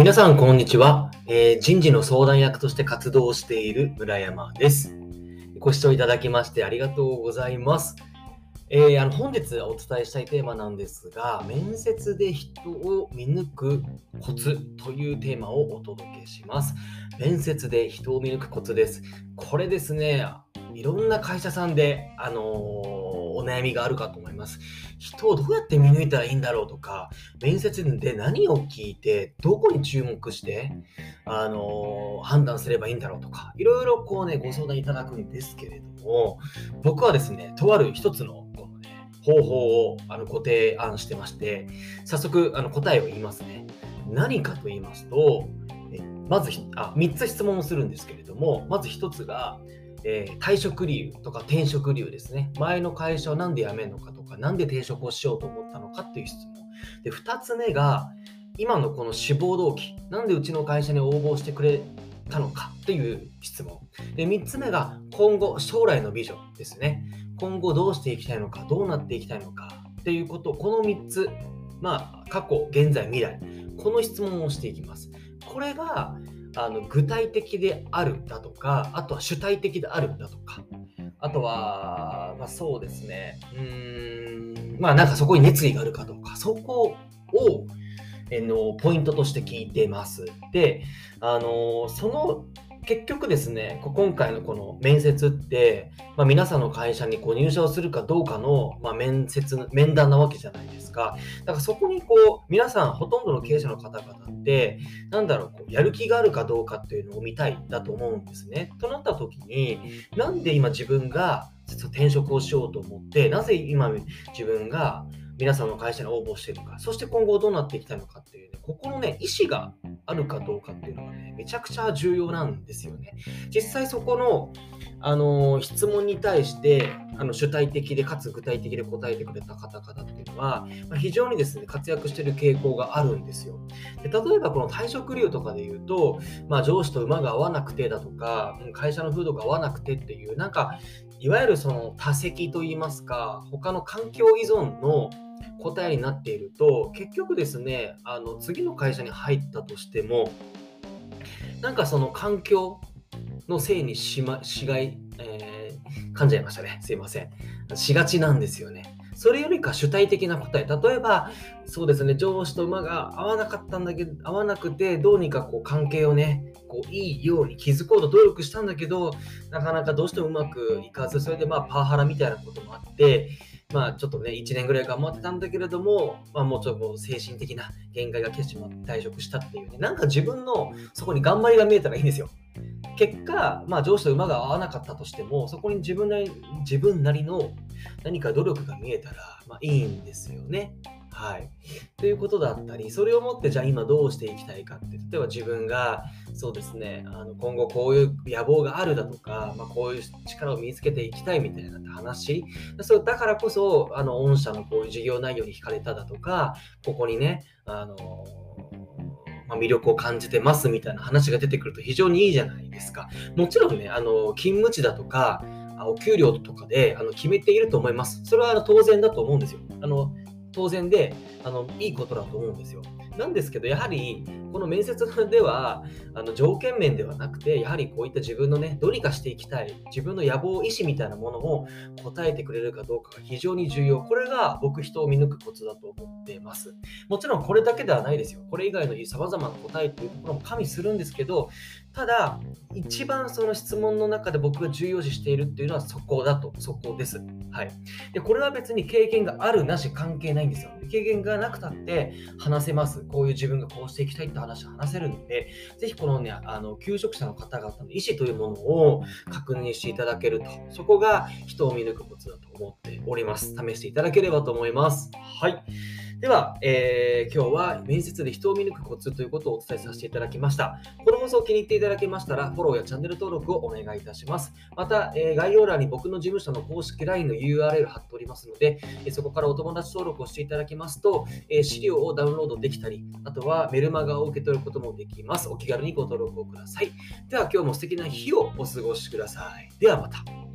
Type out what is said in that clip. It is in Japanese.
皆さん、こんにちは、えー人事の相談役として活動している村山です。ご視聴いただきましてありがとうございます。えーあの本日お伝えしたいテーマなんですが、面接で人を見抜くコツというテーマをお届けします。面接で人を見抜くコツです。これですね、いろんな会社さんで、あのーお悩みがあるかと思います。人をどうやって見抜いたらいいんだろうとか、面接で何を聞いて、どこに注目して、あのー判断すればいいんだろうとか、いろいろこうね、ご相談いただくんですけれども、僕はですね、とある一つのこのね、方法をあのご提案してまして、早速あの答えを言いますね。何かと言いますと、まずあ3つ質問をするんですけれども、まず1つが、えー退職理由とか転職理由ですね。前の会社をなんで辞めるのかとか、なんで転職をしようと思ったのかっていう質問。で、2つ目が、今のこの志望動機、なんでうちの会社に応募してくれたのかっていう質問。で、3つ目が、今後、将来のビジョンですね。今後どうしていきたいのか、どうなっていきたいのかっていうこと、この3つ、まあ、過去、現在、未来、この質問をしていきます。これが、あの具体的であるだとか、あとは主体的であるだとか、あとは、まあ、そうですね、うん、まあなんかそこに熱意があるかどうか、そこを、えのポイントとして聞いてます。で、あのその結局ですね、今回のこの面接って、まあ、皆さんの会社にこう入社をするかどうかの、まあ、面接、面談なわけじゃないですか。だからそこにこう、皆さん、ほとんどの経営者の方々って、なんだろう、こうやる気があるかどうかっていうのを見たいだと思うんですね。となった時に、なんで今自分が実は転職をしようと思って、なぜ今自分が皆さんの会社に応募してるか、そして今後どうなっていきたいのかっていうね、ここのね、意思があるかどうかっていうのがね、めちゃくちゃ重要なんですよね。実際そこの、あのー質問に対してあの主体的でかつ具体的で答えてくれた方々っていうのは、まあ非常にですね活躍してる傾向があるんですよ。で例えばこの退職理由とかで言うと、まあ、上司と馬が合わなくてだとかう会社の風土が合わなくてっていうなんかいわゆるその多責といいますか他の環境依存の答えになっていると結局ですねあの次の会社に入ったとしてもなんかその環境のせいにし,、ま、しがい、えー噛んじゃいましたね。すいません。しがちなんですよね。それよりか主体的な答え。例えば、そうですね、上司と馬が合わなかったんだけど、合わなくて、どうにかこう関係をね、こういいように築こうと努力したんだけど、なかなかどうしてもうまくいかず、それでまあパワハラみたいなこともあって、まあちょっとね、1年ぐらい頑張ってたんだけれども、まあもうちょっと精神的な限界が来てしまって退職したっていうね、なんか自分のそこに頑張りが見えたらいいんですよ。結果、まあ、上司と馬が合わなかったとしても、そこに自分なり自分なりの何か努力が見えたら、まあ、いいんですよね。はい。ということだったり、それをもって、じゃあ今どうしていきたいかって、例えば自分が、そうですね、あの今後こういう野望があるだとか、まあ、こういう力を身につけていきたいみたいな話、そうだからこそ、あの御社のこういう事業内容に惹かれただとか、ここにね、あのまあ、魅力を感じてますみたいな話が出てくると非常にいいじゃないですか。もちろんね、あの勤務地だとか、あお給料とかであの決めていると思います。それはあの当然だと思うんですよ。あの当然であのいいことだと思うんですよ。なんですけど、やはりこの面接ではあの条件面ではなくて、やはりこういった自分のね、どうにかしていきたい、自分の野望、意思みたいなものを答えてくれるかどうかが非常に重要。これが僕、人を見抜くコツだと思っています。もちろんこれだけではないですよ。これ以外のさまざまな答えというところも加味するんですけど、ただ、一番その質問の中で僕が重要視しているっていうのはそこだと、そこです。はい。で、これは別に経験があるなし関係ないんですよ。経験がなくたって話せます。こういう自分がこうしていきたいって話を話せるので、ぜひこのね、あの、求職者の方々の意思というものを確認していただけると、そこが人を見抜くコツだと思っております。試していただければと思います。はい。では、えー今日は面接で人を見抜くコツということをお伝えさせていただきました。この放送を気に入っていただけましたら、フォローやチャンネル登録をお願いいたします。また、えー概要欄に僕の事務所の公式 LINE の URL 貼っておりますので、えそこからお友達登録をしていただきますと、え資料をダウンロードできたり、あとはメルマガを受け取ることもできます。お気軽にご登録をください。では今日も素敵な日をお過ごしください。ではまた。